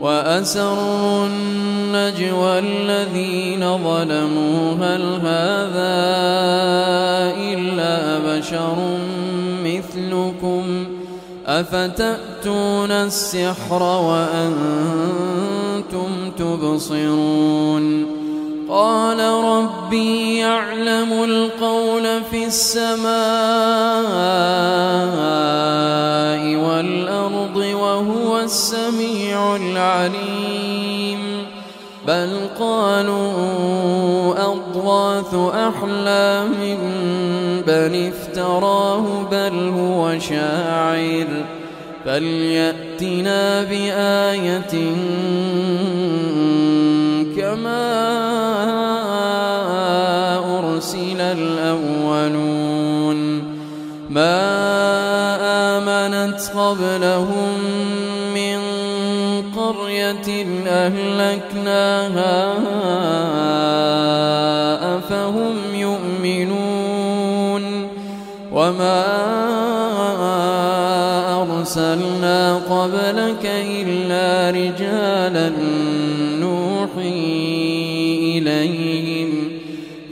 وأسروا النجوى الذين ظلموا هل هذا إلا بشر مثلكم أفتأتون السحر وأنتم تبصرون قال ربي يعلم القول في السماء والأرض وهو السميع العليم. بل قالوا أضغاث أحلام بل افتراه بل هو شاعر. فليأتنا بآية كما الأولون. ما آمنت قبلهم من قرية أهلكناها أفهم يؤمنون. وما أرسلنا قبلك إلا رجالا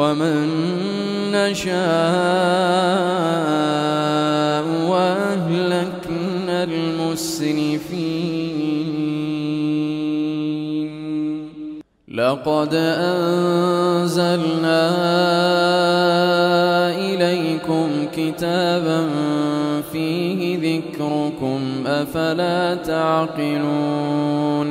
ومن نشاء وأهلكنا المسرفين. لقد أنزلنا إليكم كتابا فيه ذكركم أفلا تعقلون.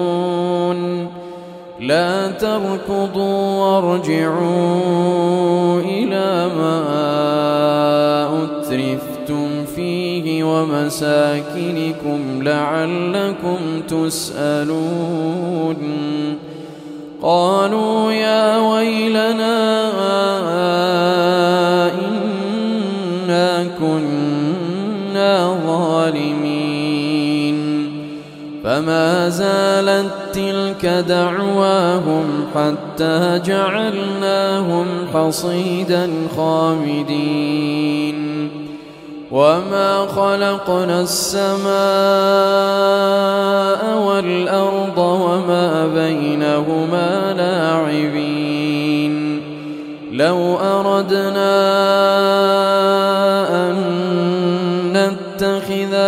لا تركضوا وارجعوا إلى ما أترفتم فيه ومساكنكم لعلكم تسألون. قالوا يا ويلنا فما زالت تلك دعواهم حتى جعلناهم حصيدا خامدين. وما خلقنا السماء والأرض وما بينهما لاعبين. لو أردنا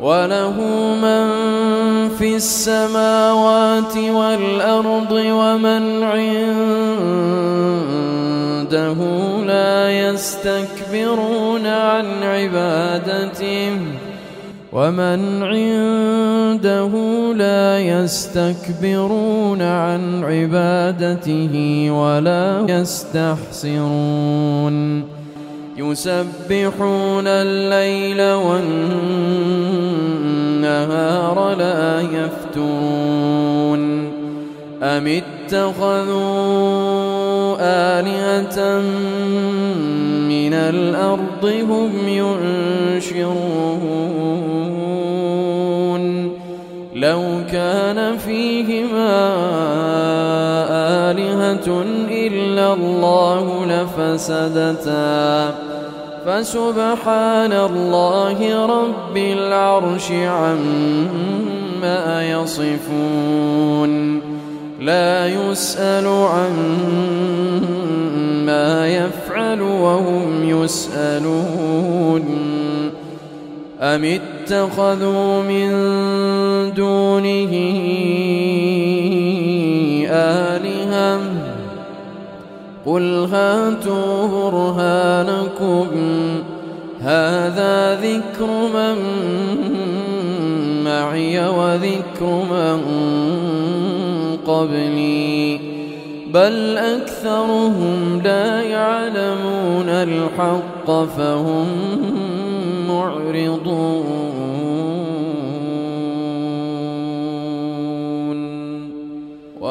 وله من في السماوات والأرض ومن عنده لا يستكبرون عن عبادته ومن عنده لا يستكبرون عن عبادته ولا يستحسرون يسبحون الليل والنهار لا يفترون أم اتخذوا آلهة من الأرض هم ينشرون لو كان فيهما آلهة إلا الله لفسدتا فسبحان الله رب العرش عما يصفون. لا يسأل عما يفعل وهم يسألون. أم اتخذوا من دونه آلهة قل هاتوا برهانكم هذا ذكر من معي وذكر من قبلي. بل أكثرهم لا يعلمون الحق فهم معرضون.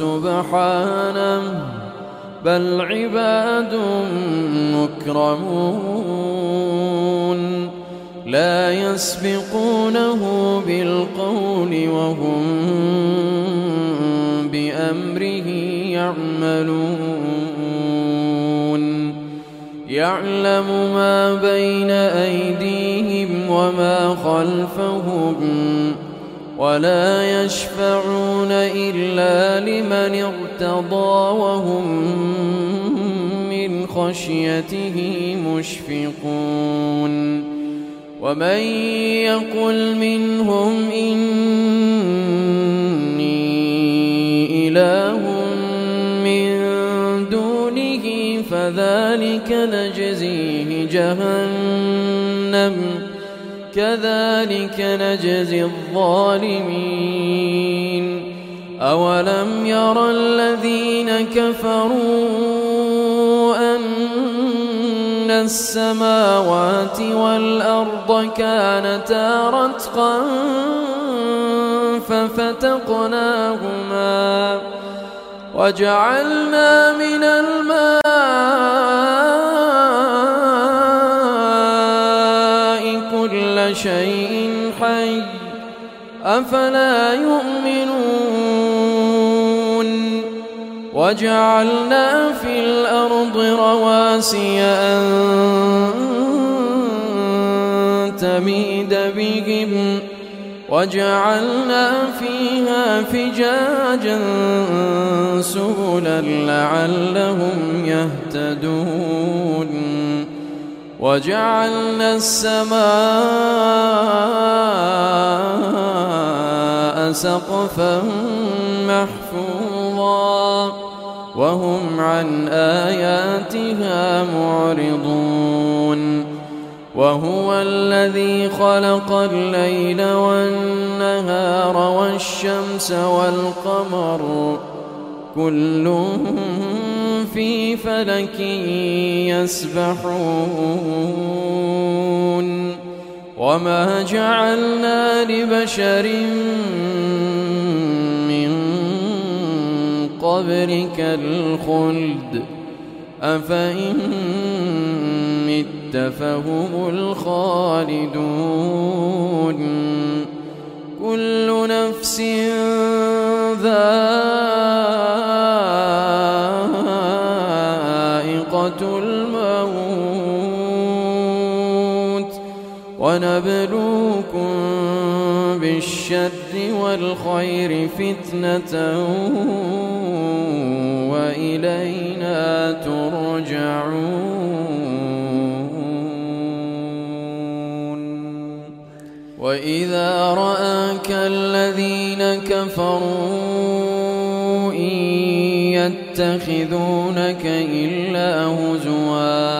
سبحانه بل عباد مكرمون. لا يسبقونه بالقول وهم بأمره يعملون. يعلم ما بين أيديهم وما خلفهم. ولا يشفعون إلا لمن ارتضى وهم من خشيته مشفقون ومن يقل منهم إني إله من دونه فذلك نجزيه جهنم كذلك نجزي الظالمين. أولم ير الذين كفروا أن السماوات والأرض كانتا رتقا ففتقناهما وجعلنا من الماء أفلا يؤمنون وجعلنا في الأرض رواسي أن تميد بهم وجعلنا فيها فجاجا سبلا لعلهم يهتدون وجعلنا السماء سقفا محفوظا وهم عن آياتها معرضون وهو الذي خلق الليل والنهار والشمس والقمر كل في فلك يسبحون وما جعلنا لبشر من قبلك الخلد أفإن مت فهم الخالدون كل نفس ذائقة ونبلوكم الشر والخير فتنة وإلينا ترجعون. وإذا رآك الذين كفروا إن يتخذونك إلا هزواً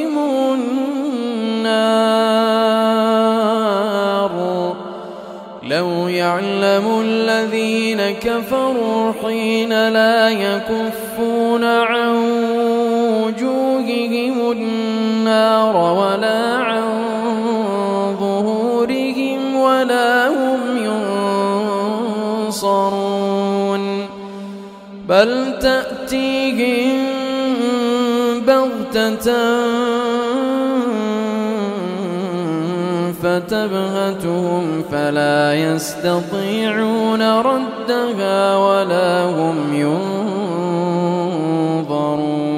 يعلم الذين كفروا حين لا يكفون عن وجوههم النار ولا عن ظهورهم ولا هم ينصرون. بل تأتيهم بغتة فتبهتهم فلا يستطيعون ردها ولا هم ينظرون.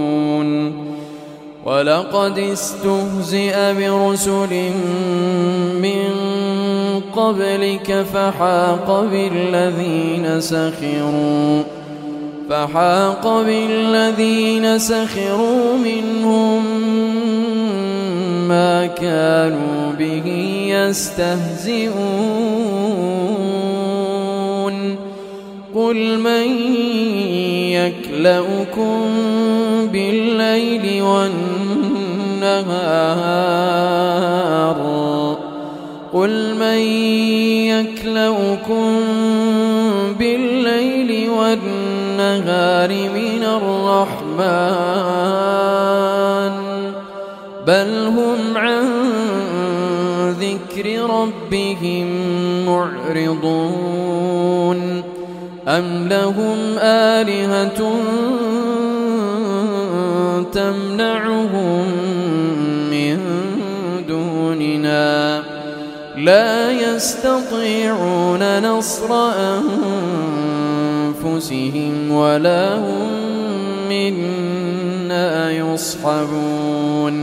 ولقد استهزئ برسل من قبلك فحاق بالذين سخروا فحاق بالذين سخروا منهم كانوا به يستهزئون. قل من يكلؤكم بالليل والنهار؟ قل من يكلؤكم بالليل والنهار من الرحمن؟ ربهم معرضون أم لهم آلهة تمنعهم من دوننا لا يستطيعون نصر أنفسهم ولا هم منا يصحبون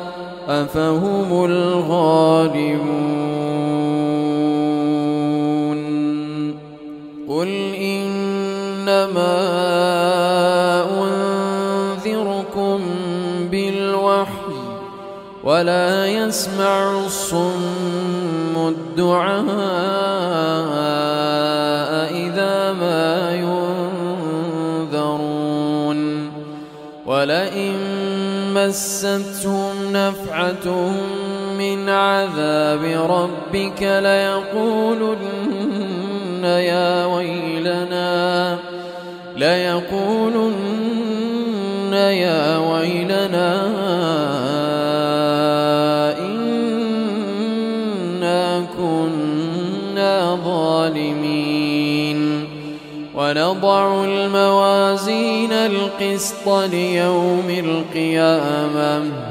أفهم الغالبون قل إنما أنذركم بالوحي ولا يسمع الصم الدعاء إذا ما ينذرون ولئن مستهم نفعة من عذاب ربك ليقولن يا ويلنا ليقولن يا ويلنا إنا كنا ظالمين. ونضع الموازين القسط ليوم القيامة.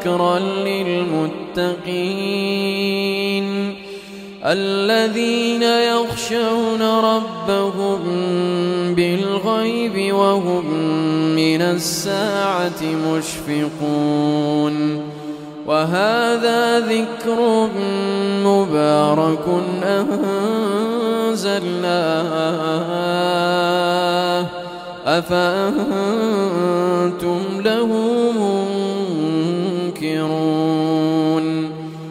وذكرا للمتقين الذين يخشون ربهم بالغيب وهم من الساعة مشفقون وهذا ذكر مبارك أنزلناه أفأنتم له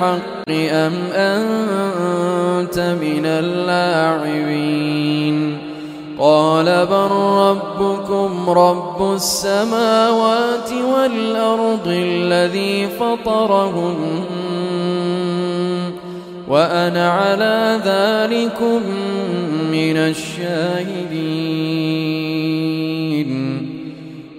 بالحق أم أنت من اللاعبين؟ قال بل ربكم رب السماوات والأرض الذي فطرهم وأنا على ذلكم من الشاهدين.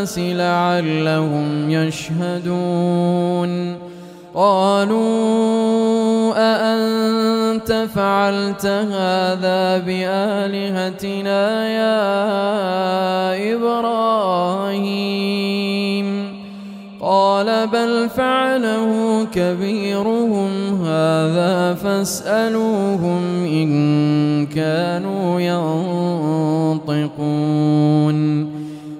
الناس لعلهم يشهدون. قالوا أأنت فعلت هذا بآلهتنا يا إبراهيم؟ قال بل فعله كبيرهم هذا فاسألوهم إن كانوا ينطقون.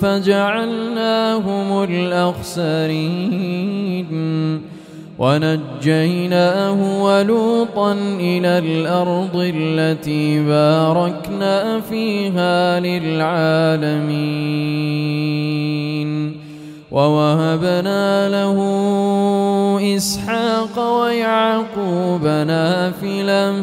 فجعلناهم الأخسرين ونجيناه ولوطا إلى الأرض التي باركنا فيها للعالمين ووهبنا له إسحاق ويعقوب نافلاً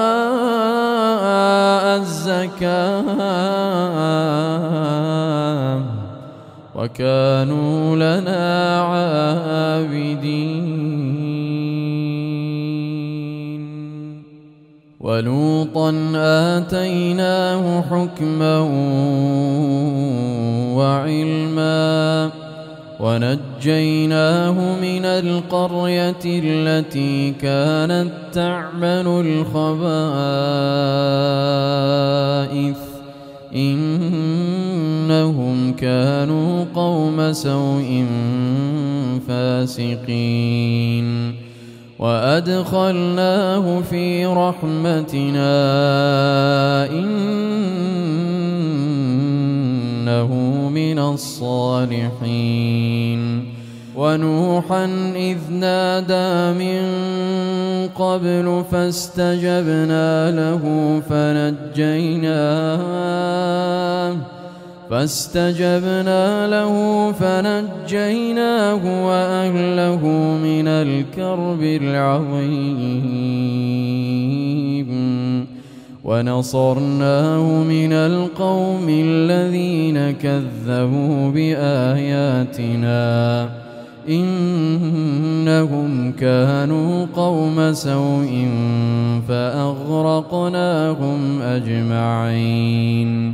وكانوا لنا عابدين. ولوطا آتيناه حكما وعلما ونجيناه من القرية التي كانت تعمل الخبائث. إنهم كانوا قوم سوء فاسقين. وأدخلناه في رحمتنا إنه من الصالحين. ونوحا إذ نادى من قبل فاستجبنا له فنجيناه فاستجبنا له فنجيناه وأهله من الكرب العظيم ونصرناه من القوم الذين كذبوا بآياتنا إنهم كانوا قوم سوء فأغرقناهم أجمعين.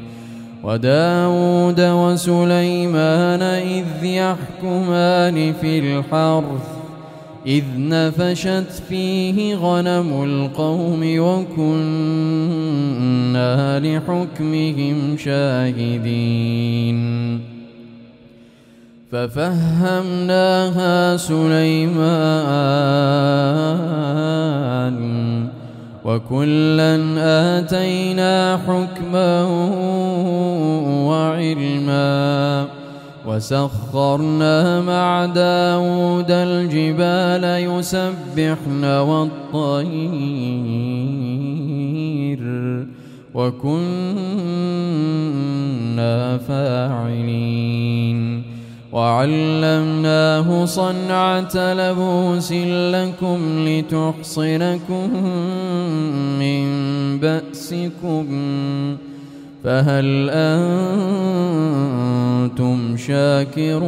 وداود وسليمان إذ يحكمان في الحرث إذ نفشت فيه غنم القوم وكنا لحكمهم شاهدين. ففهمناها سليمان وكلا آتينا حكما وعلما وسخرنا مع داود الجبال يسبحن والطير وكنا فاعلين وعلمناه صنعة لبوس لكم لتحصنكم من بأسكم فهل أنتم شاكرون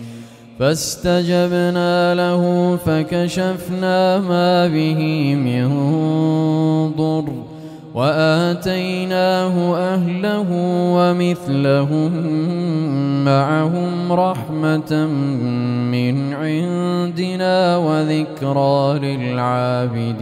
فاستجبنا له فكشفنا ما به من ضر وآتيناه أهله ومثلهم معهم رحمة من عندنا وذكرى للعابدين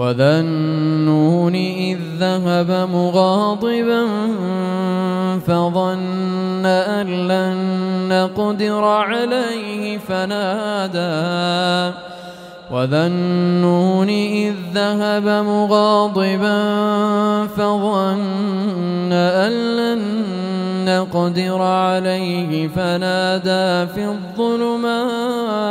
وذا النون إذ ذهب مغاضبا فظن أن لن نقدر عليه فنادى وذا النون إذ ذهب مغاضبا فظن أن لن نقدر عليه فنادى في الظلمات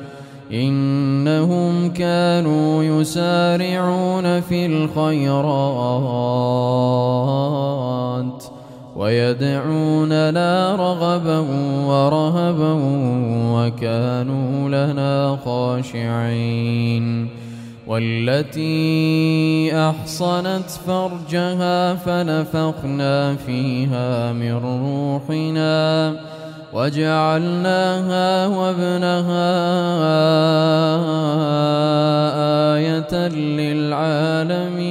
إنهم كانوا يسارعون في الخيرات ويدعوننا رغبا ورهبا وكانوا لنا خاشعين والتي أحصنت فرجها فنفخنا فيها من روحنا وجعلناها وابنها آية للعالمين.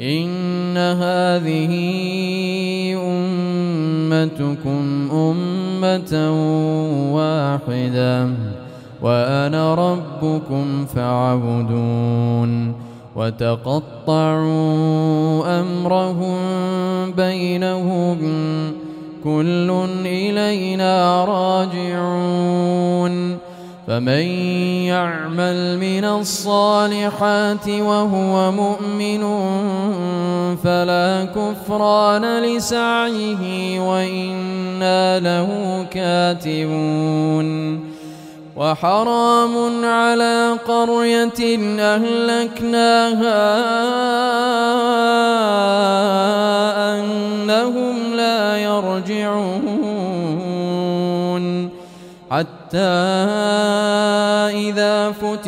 إن هذه أمتكم أمة واحدة وأنا ربكم فاعبدون. وتقطعوا الصالحات وهو مؤمن فلا كفران لسعيه وإنا له كاتبون وحرام على قرية أهلكناها أنهم لا يرجعون حتى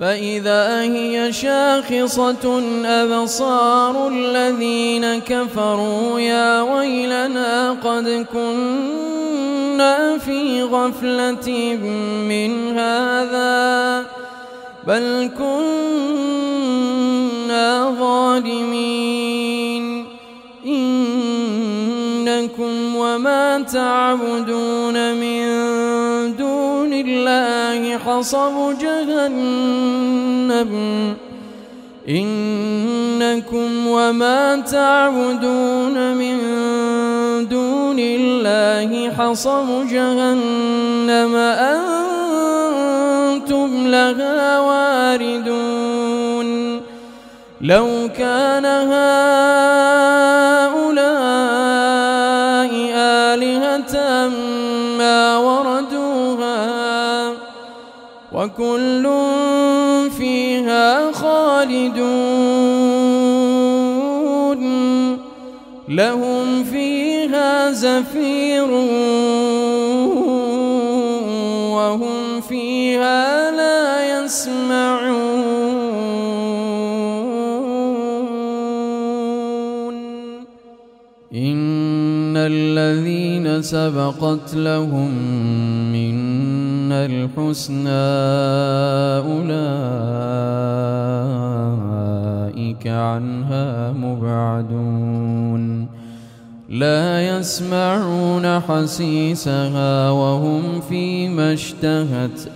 فإذا هي شاخصة أبصار الذين كفروا يا ويلنا قد كنا في غفلة من هذا بل كنا ظالمين. إنكم وما تعبدون من الله حصب جهنم. إنكم وما تعبدون من دون الله حصب جهنم. أنتم لها واردون. لو كان هؤلاء وكل فيها خالدون. لهم فيها زفير وهم فيها لا يسمعون. للذين سبقت لهم منا الحسنى أولئك عنها مبعدون. لا يسمعون حسيسها وهم فيما اشتهت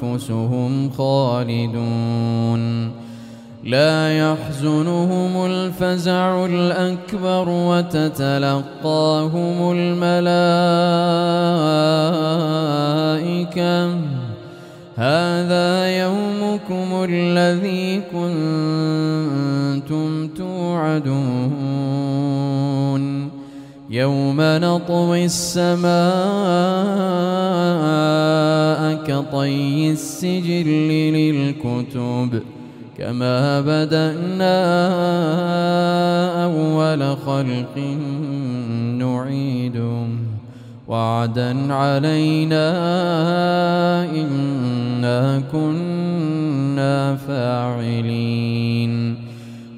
أنفسهم خالدون. لا يحزنهم الفزع الأكبر وتتلقاهم الملائكة. هذا يومكم الذي كنتم توعدون. يوم نطوي السماء كطي السجل للكتب. كما بدأنا أول خلق نعيده وعدا علينا إنا كنا فاعلين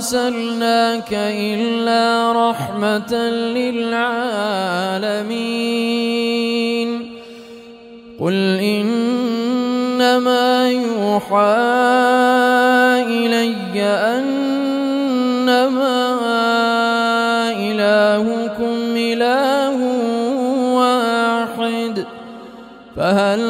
أرسلناك إلا رحمة للعالمين. قل إنما يوحى إلي أنما إلهكم إله واحد. فهل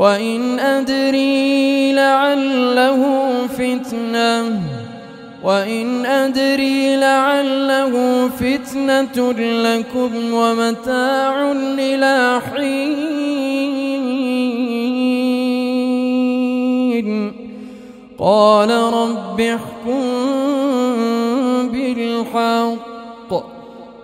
وإن أدري لعله فتنة. وإن أدري لعله فتنة لكم ومتاع إلى حين. قال رب احكم بالحق.